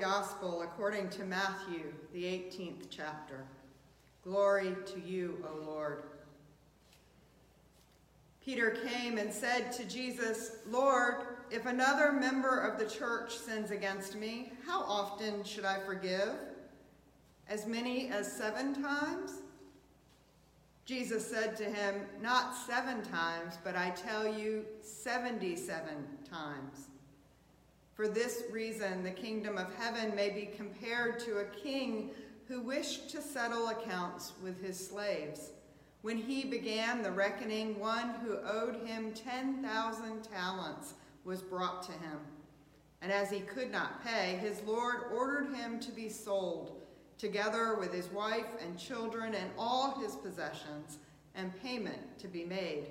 Gospel according to Matthew, the 18th chapter. Glory to you, O Lord. Peter came and said to Jesus, Lord, if another member of the church sins against me, how often should I forgive? As many as seven times? Jesus said to him, Not seven times, but I tell you, 77 times. For this reason, the kingdom of heaven may be compared to a king who wished to settle accounts with his slaves. When he began the reckoning, one who owed him 10,000 talents was brought to him. And as he could not pay, his Lord ordered him to be sold together with his wife and children and all his possessions, and payment to be made.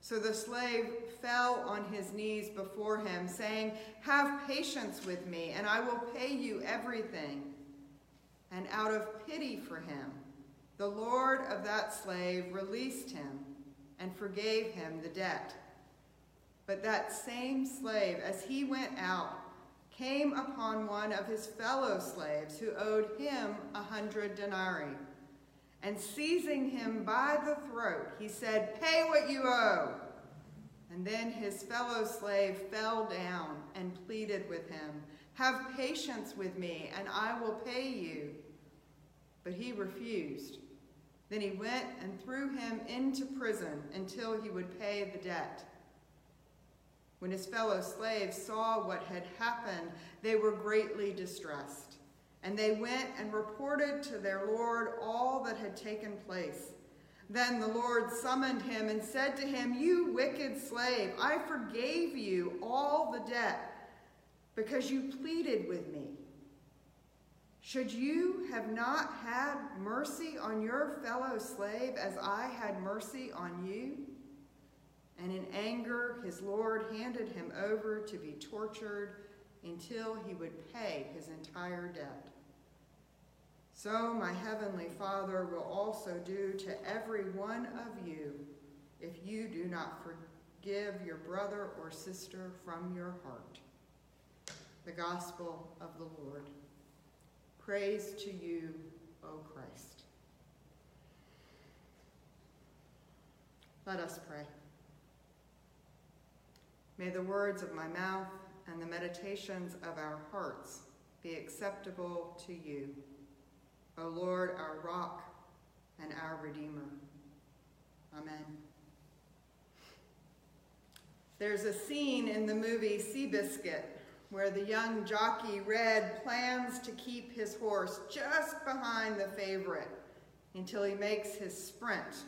So the slave fell on his knees before him, saying, Have patience with me, and I will pay you everything. And out of pity for him, the Lord of that slave released him and forgave him the debt. But that same slave, as he went out, came upon one of his fellow slaves who owed him a hundred denarii. And seizing him by the throat, he said, Pay what you owe. And then his fellow slave fell down and pleaded with him, Have patience with me, and I will pay you. But he refused. Then he went and threw him into prison until he would pay the debt. When his fellow slaves saw what had happened, they were greatly distressed. And they went and reported to their Lord all that had taken place. Then the Lord summoned him and said to him, You wicked slave, I forgave you all the debt because you pleaded with me. Should you have not had mercy on your fellow slave as I had mercy on you? and in anger his Lord handed him over to be tortured until he would pay his entire debt. So my heavenly Father will also do to every one of you if you do not forgive your brother or sister from your heart. The Gospel of the Lord. Praise to you, O Christ. Let us pray. May the words of my mouth and the meditations of our hearts be acceptable to you, O Lord, our rock and our Redeemer. Amen. There's a scene in the movie Seabiscuit where the young jockey Red plans to keep his horse just behind the favorite until he makes his sprint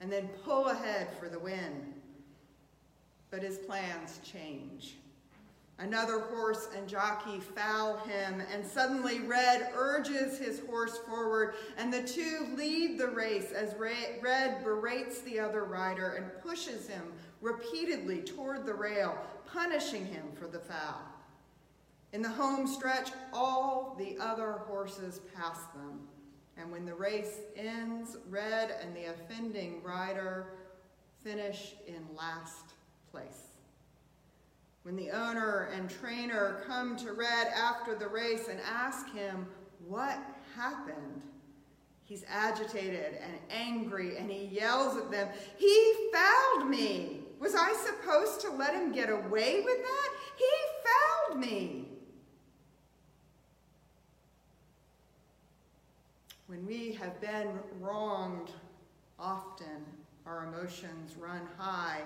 and then pull ahead for the win but his plans change. Another horse and jockey foul him, and suddenly Red urges his horse forward, and the two lead the race as Red berates the other rider and pushes him repeatedly toward the rail, punishing him for the foul. In the home stretch, all the other horses pass them, and when the race ends, Red and the offending rider finish in last place. When the owner and trainer come to Red after the race and ask him what happened, he's agitated and angry and he yells at them, He fouled me! Was I supposed to let him get away with that? He fouled me! When we have been wronged, often our emotions run high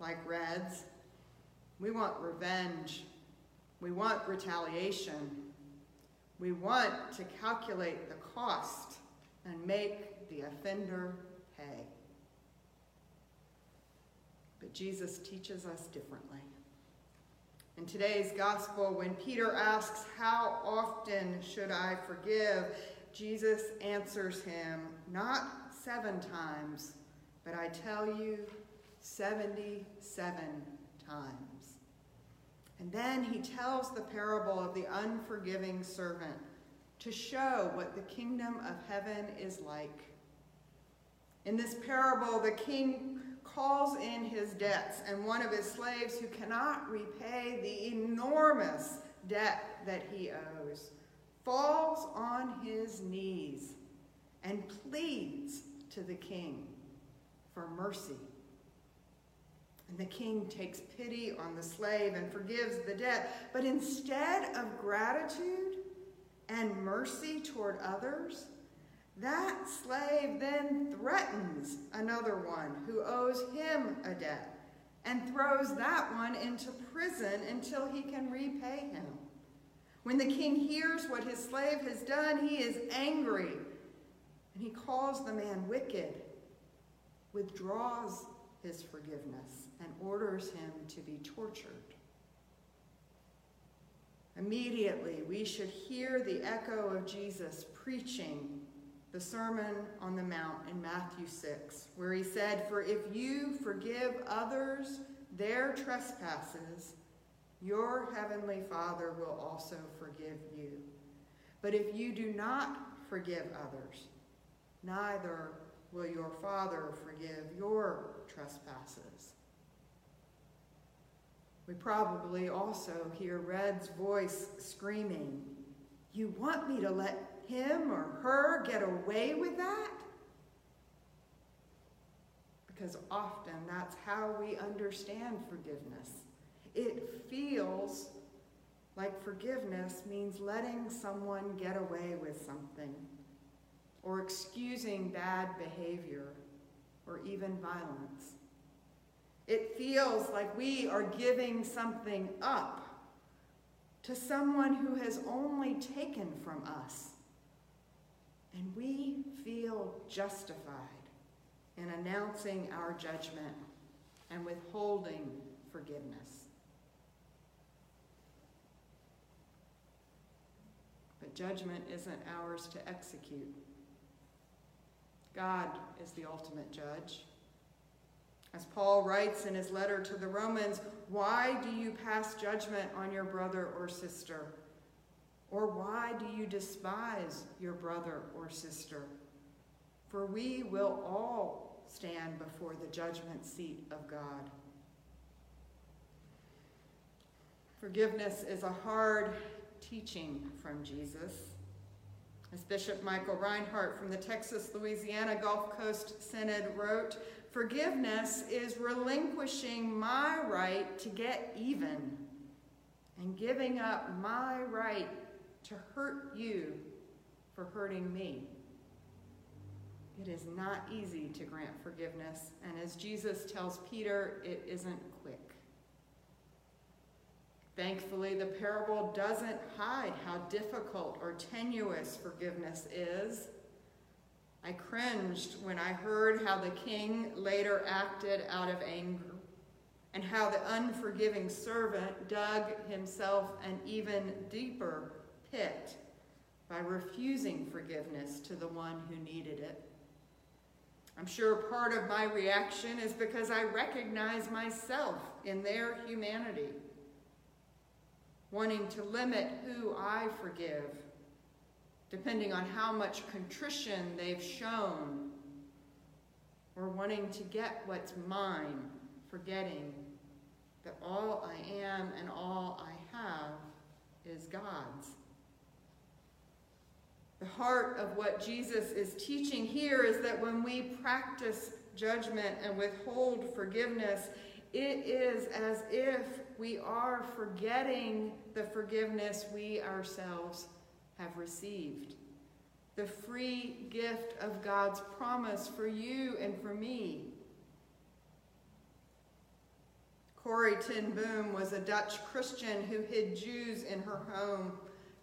like Reds. We want revenge. We want retaliation. We want to calculate the cost and make the offender pay. But Jesus teaches us differently. In today's gospel, when Peter asks, How often should I forgive? Jesus answers him, Not seven times, but I tell you, 77 times. And then he tells the parable of the unforgiving servant to show what the kingdom of heaven is like. In this parable, the king calls in his debts, and one of his slaves who cannot repay the enormous debt that he owes, falls on his knees and pleads to the king for mercy. And the king takes pity on the slave and forgives the debt. But instead of gratitude and mercy toward others, that slave then threatens another one who owes him a debt and throws that one into prison until he can repay him. When the king hears what his slave has done, he is angry and he calls the man wicked, withdraws his forgiveness, and orders him to be tortured. Immediately, we should hear the echo of Jesus preaching the Sermon on the Mount in Matthew 6, where he said, For if you forgive others their trespasses, your heavenly Father will also forgive you. But if you do not forgive others, neither will your Father forgive your trespasses. We probably also hear Red's voice screaming, You want me to let him or her get away with that? Because often that's how we understand forgiveness. It feels like forgiveness means letting someone get away with something, or excusing bad behavior, or even violence. It feels like we are giving something up to someone who has only taken from us. And we feel justified in announcing our judgment and withholding forgiveness. But judgment isn't ours to execute. God is the ultimate judge. As Paul writes in his letter to the Romans, why do you pass judgment on your brother or sister? Or why do you despise your brother or sister? For we will all stand before the judgment seat of God. Forgiveness is a hard teaching from Jesus. As Bishop Michael Rinehart from the Texas Louisiana Gulf Coast Synod wrote, Forgiveness is relinquishing my right to get even and giving up my right to hurt you for hurting me. It is not easy to grant forgiveness, and as Jesus tells Peter, it isn't quick. Thankfully, the parable doesn't hide how difficult or tenuous forgiveness is. I cringed when I heard how the king later acted out of anger and how the unforgiving servant dug himself an even deeper pit by refusing forgiveness to the one who needed it. I'm sure part of my reaction is because I recognize myself in their humanity, wanting to limit who I forgive, depending on how much contrition they've shown, or wanting to get what's mine, forgetting that all I am and all I have is God's. The heart of what Jesus is teaching here is that when we practice judgment and withhold forgiveness, it is as if we are forgetting the forgiveness we ourselves have received. The free gift of God's promise for you and for me. Corrie ten Boom was a Dutch Christian who hid Jews in her home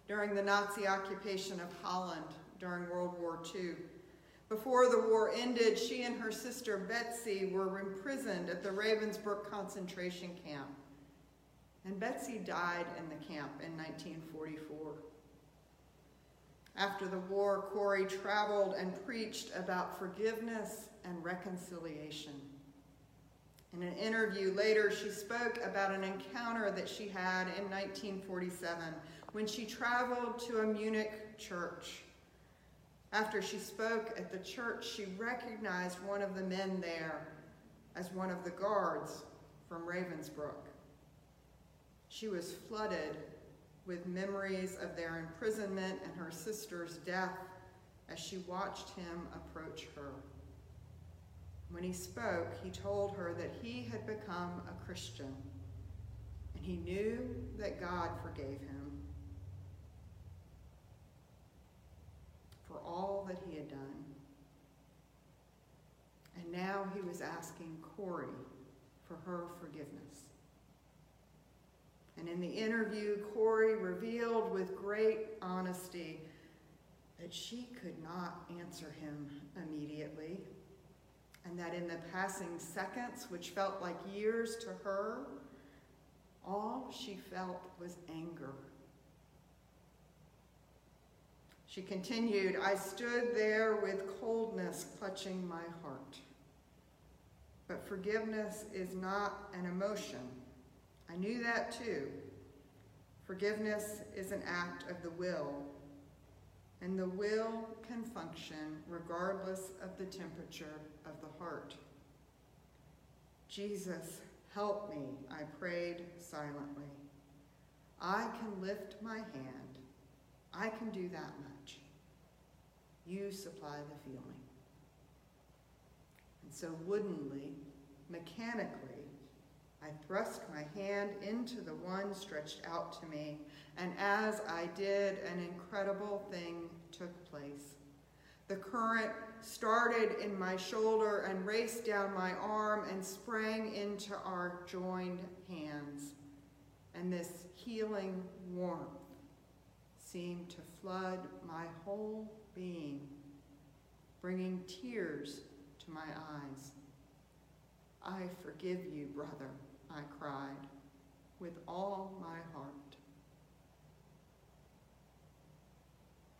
during the Nazi occupation of Holland during World War II. Before the war ended, she and her sister Betsie were imprisoned at the Ravensbrück concentration camp. And Betsie died in the camp in 1944. After the war, Corrie traveled and preached about forgiveness and reconciliation. In an interview later, she spoke about an encounter that she had in 1947 when she traveled to a Munich church. After she spoke at the church, she recognized one of the men there as one of the guards from Ravensbrück. She was flooded with memories of their imprisonment and her sister's death as she watched him approach her. When he spoke, he told her that he had become a Christian and he knew that God forgave him for all that he had done. And now he was asking Corrie for her forgiveness. And in the interview, Corrie revealed with great honesty that she could not answer him immediately, and that in the passing seconds, which felt like years to her, all she felt was anger. She continued, I stood there with coldness clutching my heart. But forgiveness is not an emotion. I knew that too. Forgiveness is an act of the will, and the will can function regardless of the temperature of the heart. Jesus, help me, I prayed silently. I can lift my hand. I can do that much. You supply the feeling. And so woodenly, mechanically, I thrust my hand into the one stretched out to me, and as I did, an incredible thing took place. The current started in my shoulder and raced down my arm and sprang into our joined hands. And this healing warmth seemed to flood my whole being, bringing tears to my eyes. I forgive you, brother, I cried, with all my heart.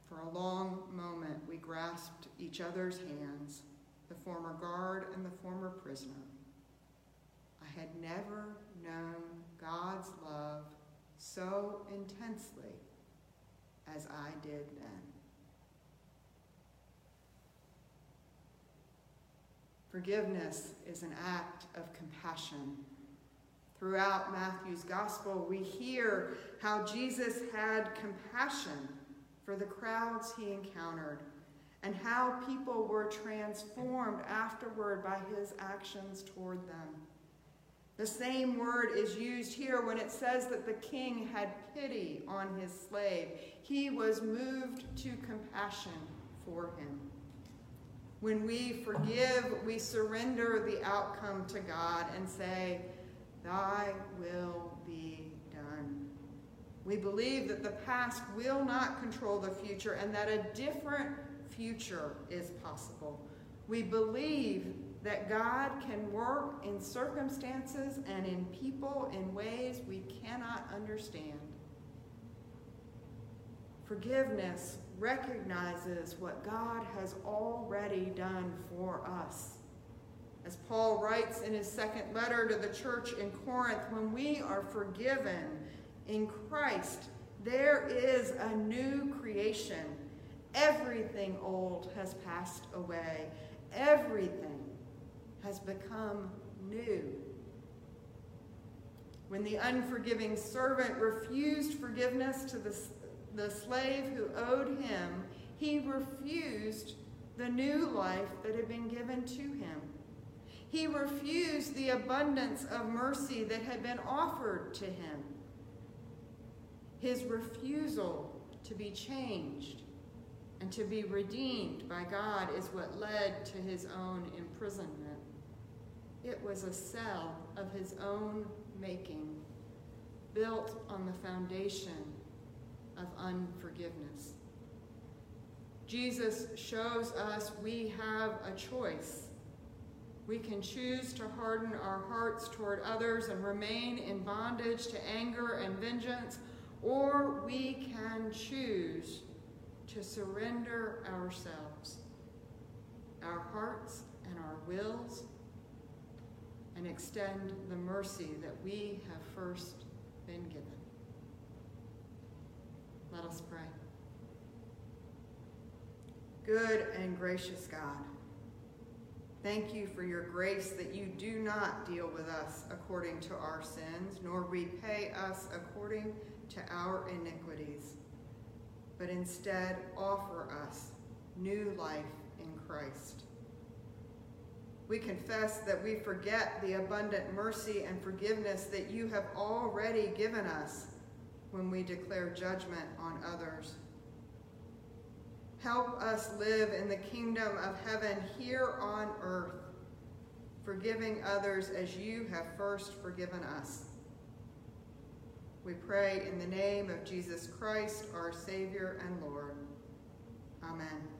For a long moment, we grasped each other's hands, the former guard and the former prisoner. I had never known God's love so intensely as I did then. Forgiveness is an act of compassion. Throughout Matthew's gospel, we hear how Jesus had compassion for the crowds he encountered and how people were transformed afterward by his actions toward them. The same word is used here when it says that the king had pity on his slave. He was moved to compassion for him. When we forgive, we surrender the outcome to God and say, Thy will be done. We believe that the past will not control the future and that a different future is possible. We believe that God can work in circumstances and in people in ways we cannot understand. Forgiveness recognizes what God has already done for us. As Paul writes in his second letter to the church in Corinth, when we are forgiven in Christ, there is a new creation. Everything old has passed away, everything has become new. When the unforgiving servant refused forgiveness to the the slave who owed him, he refused the new life that had been given to him. He refused the abundance of mercy that had been offered to him. His refusal to be changed and to be redeemed by God is what led to his own imprisonment. It was a cell of his own making, built on the foundation of unforgiveness. Jesus shows us we have a choice. We can choose to harden our hearts toward others and remain in bondage to anger and vengeance, or we can choose to surrender ourselves, our hearts and our wills, and extend the mercy that we have first been given. Let us pray. Good and gracious God, thank you for your grace that you do not deal with us according to our sins, nor repay us according to our iniquities, but instead offer us new life in Christ. We confess that we forget the abundant mercy and forgiveness that you have already given us when we declare judgment on others. Help us live in the kingdom of heaven here on earth, forgiving others as you have first forgiven us. We pray in the name of Jesus Christ, our Savior and Lord. Amen.